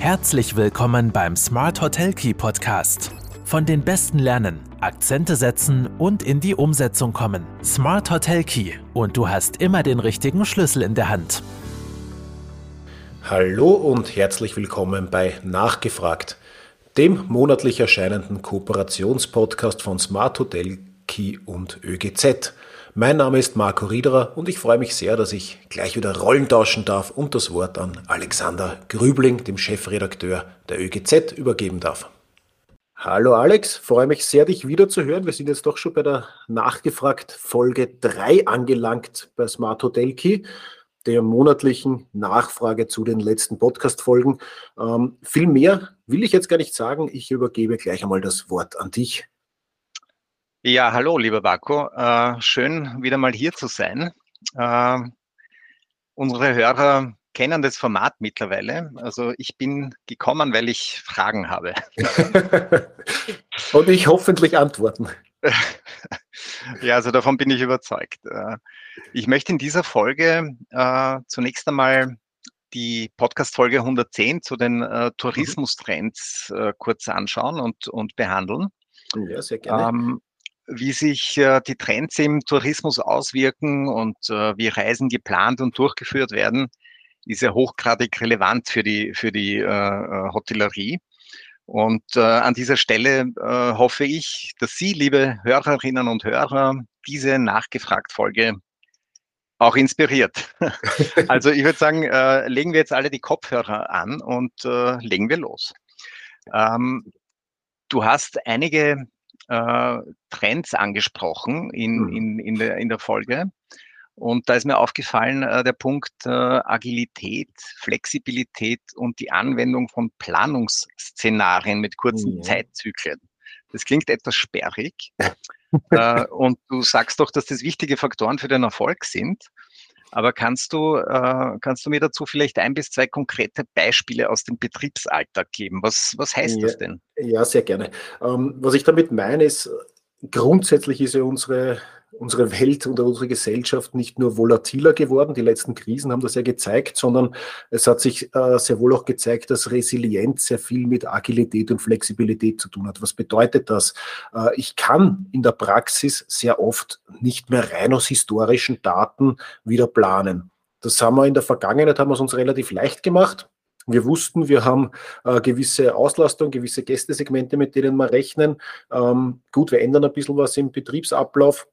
Herzlich willkommen beim Smart Hotel Key Podcast. Von den Besten lernen, Akzente setzen und in die Umsetzung kommen. Smart Hotel Key und du hast immer den richtigen Schlüssel in der Hand. Hallo und herzlich willkommen bei Nachgefragt, dem monatlich erscheinenden Kooperationspodcast von Smart Hotel Key und ÖGZ. Mein Name ist Marco Riederer und ich freue mich sehr, dass ich gleich wieder Rollen tauschen darf und das Wort an Alexander Grübling, dem Chefredakteur der ÖGZ, übergeben darf. Hallo Alex, freue mich sehr, dich wieder zu hören. Wir sind jetzt doch schon bei der Nachgefragt Folge 3 angelangt bei Smart Hotel Key, der monatlichen Nachfrage zu den letzten Podcast-Folgen. Ähm, viel mehr will ich jetzt gar nicht sagen. Ich übergebe gleich einmal das Wort an dich. Ja, hallo, lieber Marco. Äh, schön, wieder mal hier zu sein. Äh, unsere Hörer kennen das Format mittlerweile. Also ich bin gekommen, weil ich Fragen habe. Und ich hoffentlich antworten. ja, also davon bin ich überzeugt. Äh, ich möchte in dieser Folge äh, zunächst einmal die Podcast-Folge 110 zu den äh, Tourismustrends äh, kurz anschauen und, und behandeln. Ja, sehr gerne. Ähm, wie sich äh, die Trends im Tourismus auswirken und äh, wie Reisen geplant und durchgeführt werden, ist ja hochgradig relevant für die, für die äh, äh Hotellerie. Und äh, an dieser Stelle äh, hoffe ich, dass Sie, liebe Hörerinnen und Hörer, diese Nachgefragt-Folge auch inspiriert. also ich würde sagen, äh, legen wir jetzt alle die Kopfhörer an und äh, legen wir los. Ähm, du hast einige äh, Trends angesprochen in, mhm. in, in, der, in der Folge. Und da ist mir aufgefallen, äh, der Punkt äh, Agilität, Flexibilität und die Anwendung von Planungsszenarien mit kurzen ja. Zeitzyklen. Das klingt etwas sperrig. äh, und du sagst doch, dass das wichtige Faktoren für den Erfolg sind. Aber kannst du, äh, kannst du mir dazu vielleicht ein bis zwei konkrete Beispiele aus dem Betriebsalltag geben? Was, was heißt ja, das denn? Ja, sehr gerne. Ähm, was ich damit meine, ist, grundsätzlich ist ja unsere unsere Welt oder unsere Gesellschaft nicht nur volatiler geworden, die letzten Krisen haben das ja gezeigt, sondern es hat sich äh, sehr wohl auch gezeigt, dass Resilienz sehr viel mit Agilität und Flexibilität zu tun hat. Was bedeutet das? Äh, ich kann in der Praxis sehr oft nicht mehr rein aus historischen Daten wieder planen. Das haben wir in der Vergangenheit, haben wir es uns relativ leicht gemacht. Wir wussten, wir haben äh, gewisse Auslastung, gewisse Gästesegmente, mit denen wir rechnen. Ähm, gut, wir ändern ein bisschen was im Betriebsablauf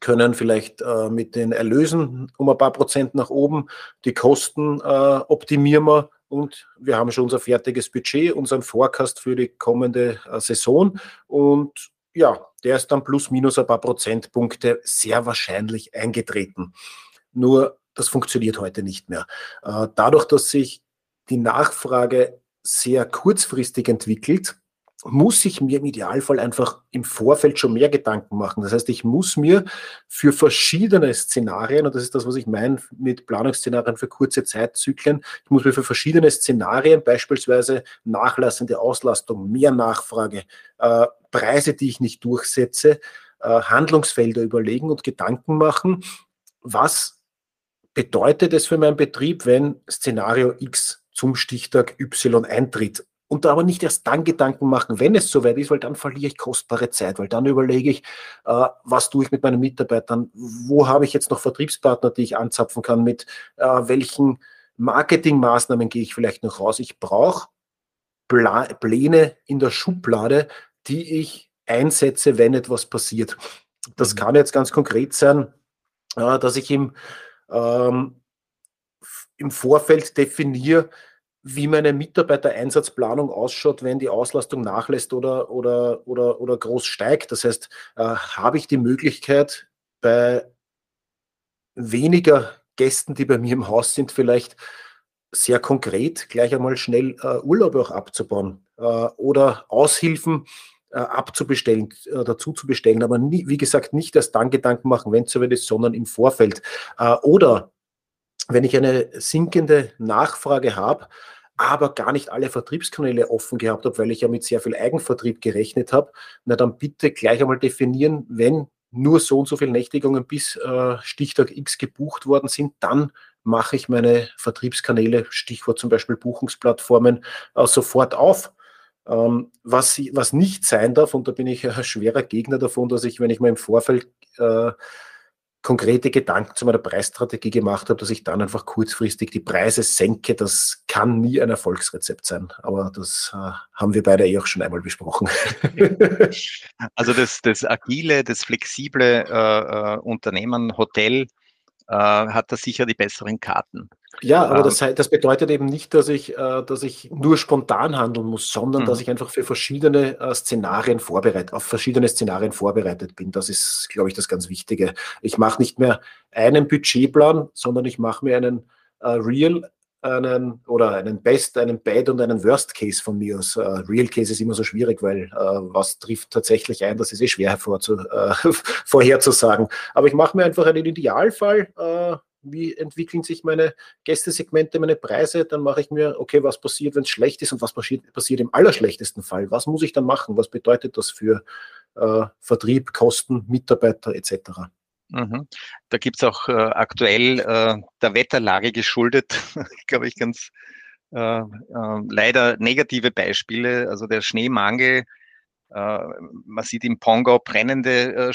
können vielleicht äh, mit den Erlösen um ein paar Prozent nach oben, die Kosten äh, optimieren wir und wir haben schon unser fertiges Budget, unseren Forecast für die kommende äh, Saison und ja, der ist dann plus minus ein paar Prozentpunkte sehr wahrscheinlich eingetreten. Nur das funktioniert heute nicht mehr. Äh, dadurch, dass sich die Nachfrage sehr kurzfristig entwickelt, muss ich mir im Idealfall einfach im Vorfeld schon mehr Gedanken machen. Das heißt, ich muss mir für verschiedene Szenarien, und das ist das, was ich meine mit Planungsszenarien für kurze Zeitzyklen, ich muss mir für verschiedene Szenarien, beispielsweise nachlassende Auslastung, mehr Nachfrage, äh, Preise, die ich nicht durchsetze, äh, Handlungsfelder überlegen und Gedanken machen, was bedeutet es für meinen Betrieb, wenn Szenario X zum Stichtag Y eintritt und da aber nicht erst dann Gedanken machen, wenn es soweit ist, weil dann verliere ich kostbare Zeit, weil dann überlege ich, äh, was tue ich mit meinen Mitarbeitern, wo habe ich jetzt noch Vertriebspartner, die ich anzapfen kann, mit äh, welchen Marketingmaßnahmen gehe ich vielleicht noch raus. Ich brauche Pla Pläne in der Schublade, die ich einsetze, wenn etwas passiert. Das mhm. kann jetzt ganz konkret sein, äh, dass ich im, ähm, im Vorfeld definiere, wie meine Mitarbeitereinsatzplanung ausschaut, wenn die Auslastung nachlässt oder, oder, oder, oder groß steigt. Das heißt, äh, habe ich die Möglichkeit, bei weniger Gästen, die bei mir im Haus sind, vielleicht sehr konkret gleich einmal schnell äh, Urlaube auch abzubauen äh, oder Aushilfen äh, abzubestellen, äh, dazu zu bestellen, aber nie, wie gesagt, nicht erst dann Gedanken machen, wenn es soweit ist, sondern im Vorfeld. Äh, oder wenn ich eine sinkende Nachfrage habe, aber gar nicht alle Vertriebskanäle offen gehabt habe, weil ich ja mit sehr viel Eigenvertrieb gerechnet habe, na dann bitte gleich einmal definieren, wenn nur so und so viele Nächtigungen bis äh, Stichtag X gebucht worden sind, dann mache ich meine Vertriebskanäle, Stichwort zum Beispiel Buchungsplattformen, äh, sofort auf. Ähm, was, was nicht sein darf, und da bin ich ein schwerer Gegner davon, dass ich, wenn ich mir im Vorfeld äh, konkrete Gedanken zu meiner Preisstrategie gemacht habe, dass ich dann einfach kurzfristig die Preise senke. Das kann nie ein Erfolgsrezept sein. Aber das äh, haben wir beide eh auch schon einmal besprochen. Also das, das agile, das flexible äh, äh Unternehmen, Hotel äh, hat da sicher die besseren Karten. Ja, aber das, das, bedeutet eben nicht, dass ich, äh, dass ich nur spontan handeln muss, sondern mhm. dass ich einfach für verschiedene äh, Szenarien vorbereitet, auf verschiedene Szenarien vorbereitet bin. Das ist, glaube ich, das ganz Wichtige. Ich mache nicht mehr einen Budgetplan, sondern ich mache mir einen äh, Real, einen oder einen Best, einen Bad und einen Worst Case von mir aus. Uh, Real Case ist immer so schwierig, weil uh, was trifft tatsächlich ein, das ist eh schwer hervorzu, uh, vorherzusagen. Aber ich mache mir einfach einen Idealfall wie entwickeln sich meine Gästesegmente, meine Preise, dann mache ich mir, okay, was passiert, wenn es schlecht ist und was passiert, passiert im allerschlechtesten Fall? Was muss ich dann machen? Was bedeutet das für äh, Vertrieb, Kosten, Mitarbeiter etc.? Mhm. Da gibt es auch äh, aktuell äh, der Wetterlage geschuldet, glaube ich, ganz äh, äh, leider negative Beispiele. Also der Schneemangel, äh, man sieht im Pongau brennende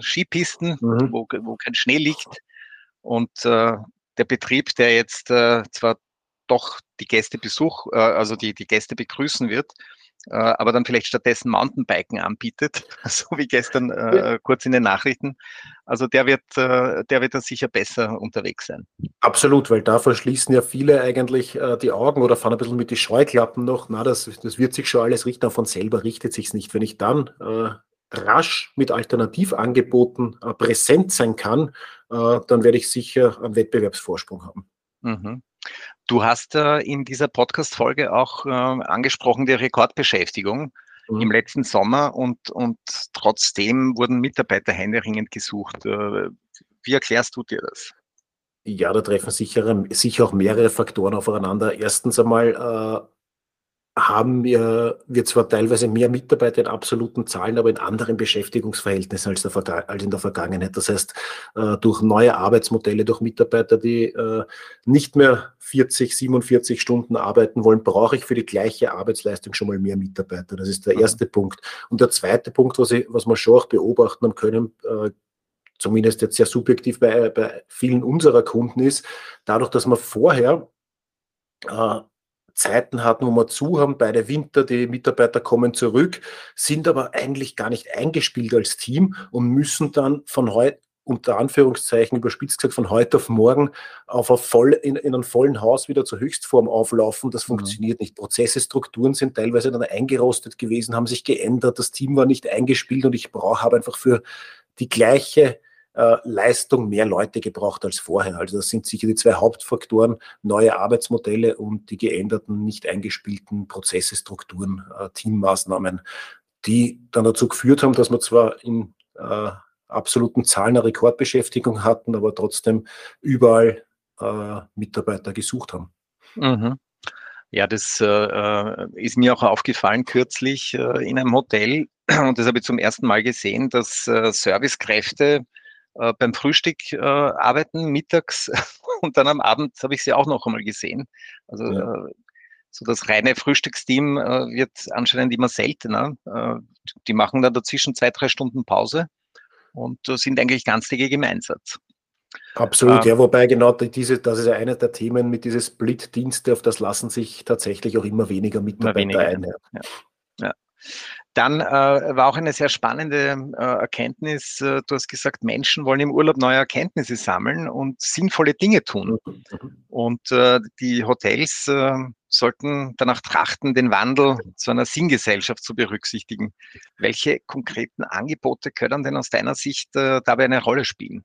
Skipisten, mhm. wo, wo kein Schnee liegt. Und äh, der Betrieb, der jetzt äh, zwar doch die Gäste Besuch, äh, also die, die Gäste begrüßen wird, äh, aber dann vielleicht stattdessen Mountainbiken anbietet, so wie gestern äh, kurz in den Nachrichten. Also der wird, äh, der wird da sicher besser unterwegs sein. Absolut, weil da verschließen ja viele eigentlich äh, die Augen oder fahren ein bisschen mit die Scheuklappen noch. Na, das, das wird sich schon alles richten, von selber richtet sich nicht. Wenn ich dann äh, rasch mit Alternativangeboten äh, präsent sein kann, äh, dann werde ich sicher einen Wettbewerbsvorsprung haben. Mhm. Du hast äh, in dieser Podcast-Folge auch äh, angesprochen die Rekordbeschäftigung mhm. im letzten Sommer und, und trotzdem wurden Mitarbeiter händeringend gesucht. Äh, wie erklärst du dir das? Ja, da treffen sicher, sicher auch mehrere Faktoren aufeinander. Erstens einmal haben wir, wir zwar teilweise mehr Mitarbeiter in absoluten Zahlen, aber in anderen Beschäftigungsverhältnissen als, der, als in der Vergangenheit. Das heißt, äh, durch neue Arbeitsmodelle, durch Mitarbeiter, die äh, nicht mehr 40, 47 Stunden arbeiten wollen, brauche ich für die gleiche Arbeitsleistung schon mal mehr Mitarbeiter. Das ist der mhm. erste Punkt. Und der zweite Punkt, was, ich, was wir schon auch beobachten haben können, äh, zumindest jetzt sehr subjektiv bei, bei vielen unserer Kunden ist, dadurch, dass man vorher Zeiten hatten, wo wir zu haben, beide Winter, die Mitarbeiter kommen zurück, sind aber eigentlich gar nicht eingespielt als Team und müssen dann von heute unter Anführungszeichen überspitzt gesagt von heute auf morgen auf ein voll, in, in einem vollen Haus wieder zur Höchstform auflaufen. Das mhm. funktioniert nicht. Prozesse, Strukturen sind teilweise dann eingerostet gewesen, haben sich geändert, das Team war nicht eingespielt und ich brauche habe einfach für die gleiche äh, Leistung mehr Leute gebraucht als vorher. Also das sind sicher die zwei Hauptfaktoren, neue Arbeitsmodelle und die geänderten, nicht eingespielten Prozesse, Strukturen, äh, Teammaßnahmen, die dann dazu geführt haben, dass wir zwar in äh, absoluten Zahlen eine Rekordbeschäftigung hatten, aber trotzdem überall äh, Mitarbeiter gesucht haben. Mhm. Ja, das äh, ist mir auch aufgefallen kürzlich äh, in einem Hotel und das habe ich zum ersten Mal gesehen, dass äh, Servicekräfte äh, beim Frühstück äh, arbeiten, mittags und dann am Abend habe ich sie auch noch einmal gesehen. Also ja. äh, so das reine Frühstücksteam äh, wird anscheinend immer seltener. Äh, die machen dann dazwischen zwei, drei Stunden Pause und sind eigentlich ganztägig im Einsatz. Absolut, ja, wobei genau diese, das ist ja einer der Themen mit diesen Split-Dienste, auf das lassen sich tatsächlich auch immer weniger Mitarbeiter immer weniger, ein. Ja. ja. Dann äh, war auch eine sehr spannende äh, Erkenntnis. Äh, du hast gesagt, Menschen wollen im Urlaub neue Erkenntnisse sammeln und sinnvolle Dinge tun. Mhm. Und äh, die Hotels äh, sollten danach trachten, den Wandel zu einer Sinngesellschaft zu berücksichtigen. Welche konkreten Angebote können denn aus deiner Sicht äh, dabei eine Rolle spielen?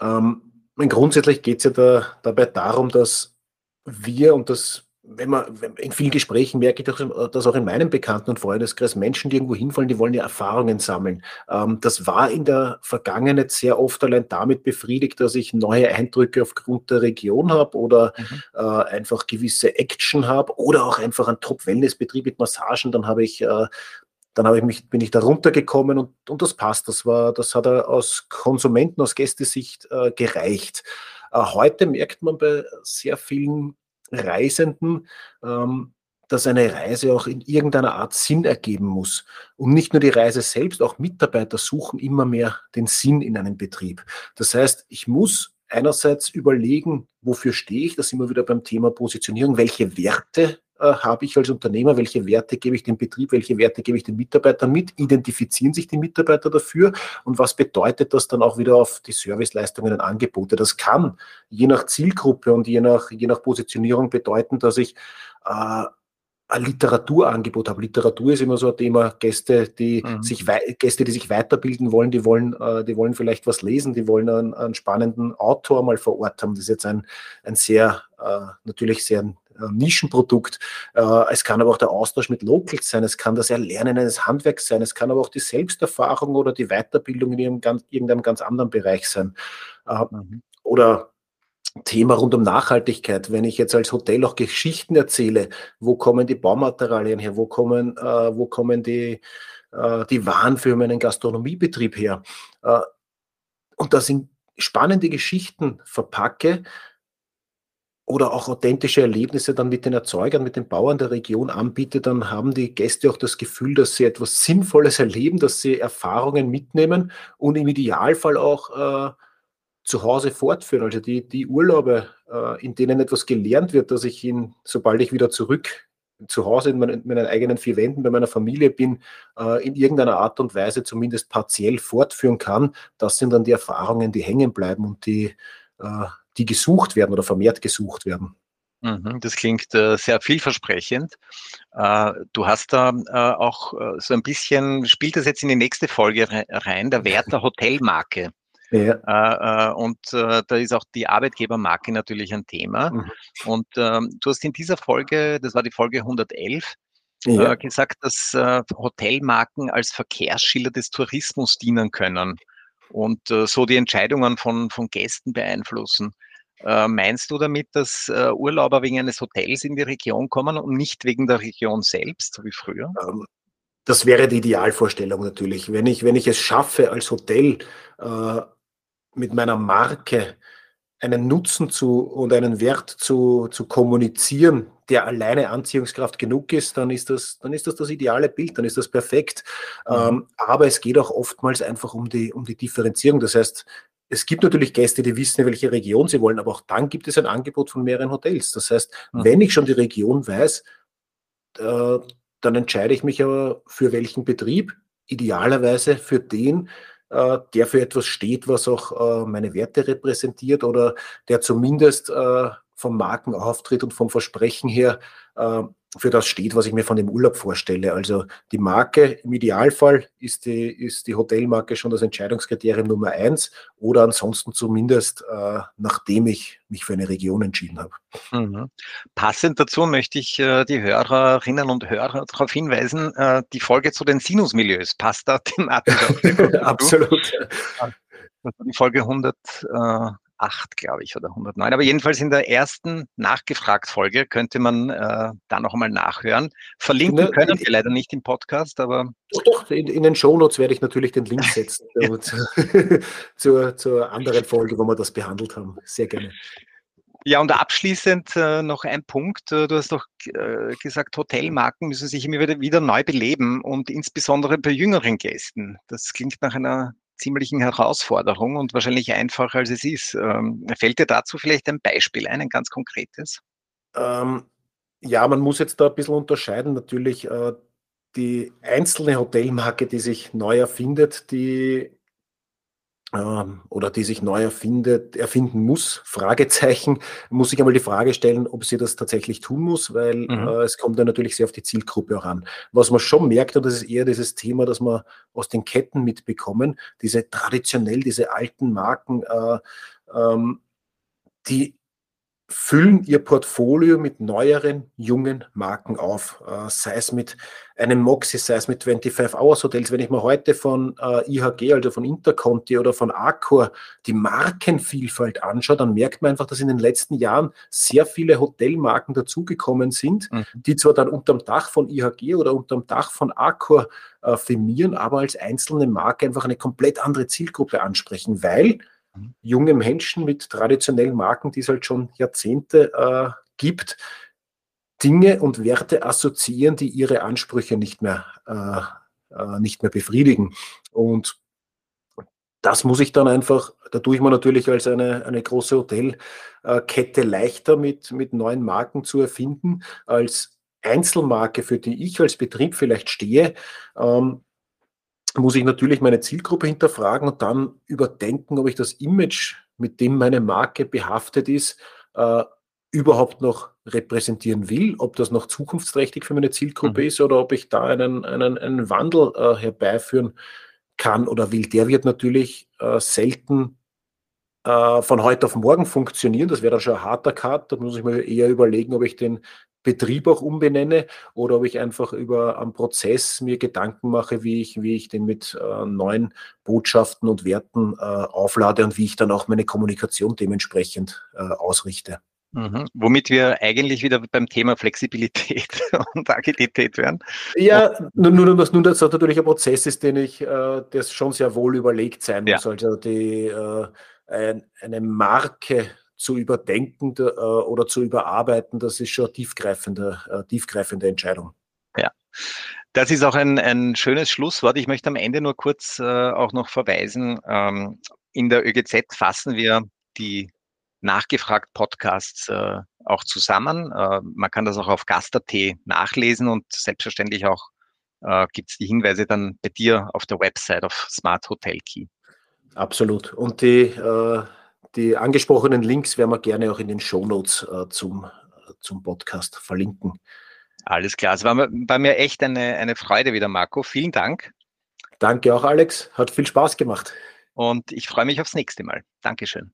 Ähm, grundsätzlich geht es ja da, dabei darum, dass wir, und das wenn man in vielen Gesprächen merke ich dass auch in meinem Bekannten- und Freundeskreis Menschen, die irgendwo hinfallen, die wollen ja Erfahrungen sammeln. Ähm, das war in der Vergangenheit sehr oft allein damit befriedigt, dass ich neue Eindrücke aufgrund der Region habe oder mhm. Äh, einfach gewisse Action habe oder auch einfach einen Top-Wellness-Betrieb mit Massagen. Dann habe ich äh, dann habe ich mich, bin ich da runtergekommen und, und das passt. Das war, das hat aus Konsumenten, aus Gästesicht äh, gereicht. heute merkt man bei sehr vielen Reisenden, ähm, dass eine Reise auch in irgendeiner Art Sinn ergeben muss. Und nicht nur die Reise selbst, auch Mitarbeiter suchen immer mehr den Sinn in einem Betrieb. Das heißt, ich muss einerseits überlegen, wofür stehe ich, das wir wieder beim Thema Positionierung, welche Werte habe ich als Unternehmer, welche Werte gebe ich dem Betrieb, welche Werte gebe ich den Mitarbeitern mit, identifizieren sich die Mitarbeiter dafür und was bedeutet das dann auch wieder auf die Serviceleistungen und Angebote. Das kann je nach Zielgruppe und je nach, je nach Positionierung bedeuten, dass ich äh, ein Literaturangebot habe. Literatur ist immer so ein Thema. Gäste, die mhm. sich Gäste, die sich weiterbilden wollen, die wollen, äh, die wollen vielleicht was lesen, die wollen einen, einen, spannenden Autor mal vor Ort haben. Das ist jetzt ein, ein sehr äh, natürlich sehr äh, Nischenprodukt. Äh, es kann aber auch der Austausch mit Locals sein. Es kann das Erlernen eines Handwerks sein. Es kann aber auch die Selbsterfahrung oder die Weiterbildung in irgendeinem ganz anderen Bereich sein. Äh, mhm. Oder Thema rund um Nachhaltigkeit. Wenn ich jetzt als Hotel auch Geschichten erzähle, wo kommen die Baumaterialien her, wo kommen, äh, wo kommen die, äh, die Waren für meinen Gastronomiebetrieb her? Äh, und da sind spannende Geschichten verpacke oder auch authentische Erlebnisse dann mit den Erzeugern, mit den Bauern der Region anbiete, dann haben die Gäste auch das Gefühl, dass sie etwas Sinnvolles erleben, dass sie Erfahrungen mitnehmen und im Idealfall auch äh, zu Hause fortführen. Also die, die Urlaube, äh, in denen etwas gelernt wird, dass ich ihn, sobald ich wieder zurück zu Hause in meinen, in meinen eigenen vier Wänden bei meiner Familie bin, äh, in irgendeiner Art und Weise zumindest partiell fortführen kann, das sind dann die Erfahrungen, die hängen bleiben und die, äh, die gesucht werden oder vermehrt gesucht werden. Mhm, das klingt äh, sehr vielversprechend. Äh, du hast da äh, auch so ein bisschen, spielt das jetzt in die nächste Folge rein, der Wert der Hotelmarke. Ja. Und da ist auch die Arbeitgebermarke natürlich ein Thema. Mhm. Und ähm, du hast in dieser Folge, das war die Folge 111, ja. gesagt, dass Hotelmarken als Verkehrsschilder des Tourismus dienen können und so die Entscheidungen von, von Gästen beeinflussen. meinst du damit, dass Urlauber wegen eines Hotels in die Region kommen und nicht wegen der Region selbst, wie früher? Ähm, das wäre die Idealvorstellung natürlich. Wenn ich, wenn ich es schaffe, als Hotel äh, mit meiner Marke einen Nutzen zu und einen Wert zu, zu kommunizieren, der alleine Anziehungskraft genug ist, dann ist das, dann ist das das ideale Bild, dann ist das perfekt. Mhm. Ähm, aber es geht auch oftmals einfach um die, um die Differenzierung. Das heißt, es gibt natürlich Gäste, die wissen, in welche Region sie wollen, aber auch dann gibt es ein Angebot von mehreren Hotels. Das heißt, mhm. wenn ich schon die Region weiß, äh, dann entscheide ich mich aber für welchen Betrieb, idealerweise für den, der für etwas steht, was auch äh, meine Werte repräsentiert oder der zumindest äh, vom Markenauftritt und vom Versprechen her für das steht, was ich mir von dem Urlaub vorstelle. Also die Marke im Idealfall ist die, ist die Hotelmarke schon das Entscheidungskriterium Nummer eins oder ansonsten zumindest, äh, nachdem ich mich für eine Region entschieden habe. Mhm. Passend dazu möchte ich äh, die Hörerinnen und Hörer darauf hinweisen, äh, die Folge zu den Sinusmilieus passt da thematisch. Absolut. Die Folge 100. 108, glaube ich, oder 109. Aber jedenfalls in der ersten Nachgefragt-Folge könnte man äh, da noch einmal nachhören. Verlinken ne, können wir leider nicht im Podcast, aber. Doch, doch in, in den Shownotes werde ich natürlich den Link setzen zur, zur anderen Folge, wo wir das behandelt haben. Sehr gerne. Ja, und abschließend äh, noch ein Punkt. Äh, du hast doch äh, gesagt, Hotelmarken müssen sich immer wieder, wieder neu beleben und insbesondere bei jüngeren Gästen. Das klingt nach einer ziemlichen Herausforderung und wahrscheinlich einfacher als es ist. Ähm, fällt dir dazu vielleicht ein Beispiel ein, ein ganz konkretes? Ähm, ja, man muss jetzt da ein bisschen unterscheiden. Natürlich äh, die einzelne Hotelmarke, die sich neu erfindet, die oder die sich neu erfindet, erfinden muss, Fragezeichen, muss sich einmal die Frage stellen, ob sie das tatsächlich tun muss, weil mhm. äh, es kommt dann natürlich sehr auf die Zielgruppe auch an. Was man schon merkt, und das ist eher dieses Thema, das wir aus den Ketten mitbekommen, diese traditionell, diese alten Marken, äh, ähm, die füllen ihr Portfolio mit neueren, jungen Marken auf. Äh, sei es mit einem Moxie, sei es mit 25 Hours Hotels. Wenn ich mir heute von äh, IHG, also von Interconti oder von Accor die Markenvielfalt anschaue, dann merkt man einfach, dass in den letzten Jahren sehr viele Hotelmarken dazugekommen sind, mhm. die zwar dann unterm Dach von IHG oder unterm Dach von Accor äh, firmieren, aber als einzelne Marke einfach eine komplett andere Zielgruppe ansprechen, weil. Junge Menschen mit traditionellen Marken, die es halt schon Jahrzehnte äh, gibt, Dinge und Werte assoziieren, die ihre Ansprüche nicht mehr, äh, äh, nicht mehr befriedigen. Und das muss ich dann einfach, da tue ich mir natürlich als eine, eine große Hotelkette leichter mit, mit neuen Marken zu erfinden, als Einzelmarke, für die ich als Betrieb vielleicht stehe, ähm, muss ich natürlich meine Zielgruppe hinterfragen und dann überdenken, ob ich das Image, mit dem meine Marke behaftet ist, äh, überhaupt noch repräsentieren will, ob das noch zukunftsträchtig für meine Zielgruppe mhm. ist oder ob ich da einen, einen, einen Wandel äh, herbeiführen kann oder will. Der wird natürlich äh, selten äh, von heute auf morgen funktionieren. Das wäre dann schon ein harter Cut. Da muss ich mir eher überlegen, ob ich den Betrieb auch umbenenne oder ob ich einfach über einen Prozess mir Gedanken mache, wie ich, wie ich den mit äh, neuen Botschaften und Werten äh, auflade und wie ich dann auch meine Kommunikation dementsprechend äh, ausrichte. Mhm. Womit wir eigentlich wieder beim Thema Flexibilität und Agilität wären. Ja, nur, nur dass nun das natürlich ein Prozess ist, den ich, äh, das schon sehr wohl überlegt sein muss. Ja. Also die, äh, ein, eine Marke zu überdenken äh, oder zu überarbeiten, das ist schon eine tiefgreifende, äh, tiefgreifende Entscheidung. Ja. Das ist auch ein, ein schönes Schlusswort. Ich möchte am Ende nur kurz äh, auch noch verweisen. Ähm, in der ÖGZ fassen wir die nachgefragt Podcasts äh, auch zusammen. Äh, man kann das auch auf Gast.at nachlesen und selbstverständlich auch äh, gibt es die Hinweise dann bei dir auf der Website auf Smart Hotel Key. Absolut. Und die äh, die angesprochenen Links werden wir gerne auch in den Shownotes äh, zum, zum Podcast verlinken. Alles klar. Es war bei mir echt eine, eine Freude wieder, Marco. Vielen Dank. Danke auch, Alex. Hat viel Spaß gemacht. Und ich freue mich aufs nächste Mal. Dankeschön.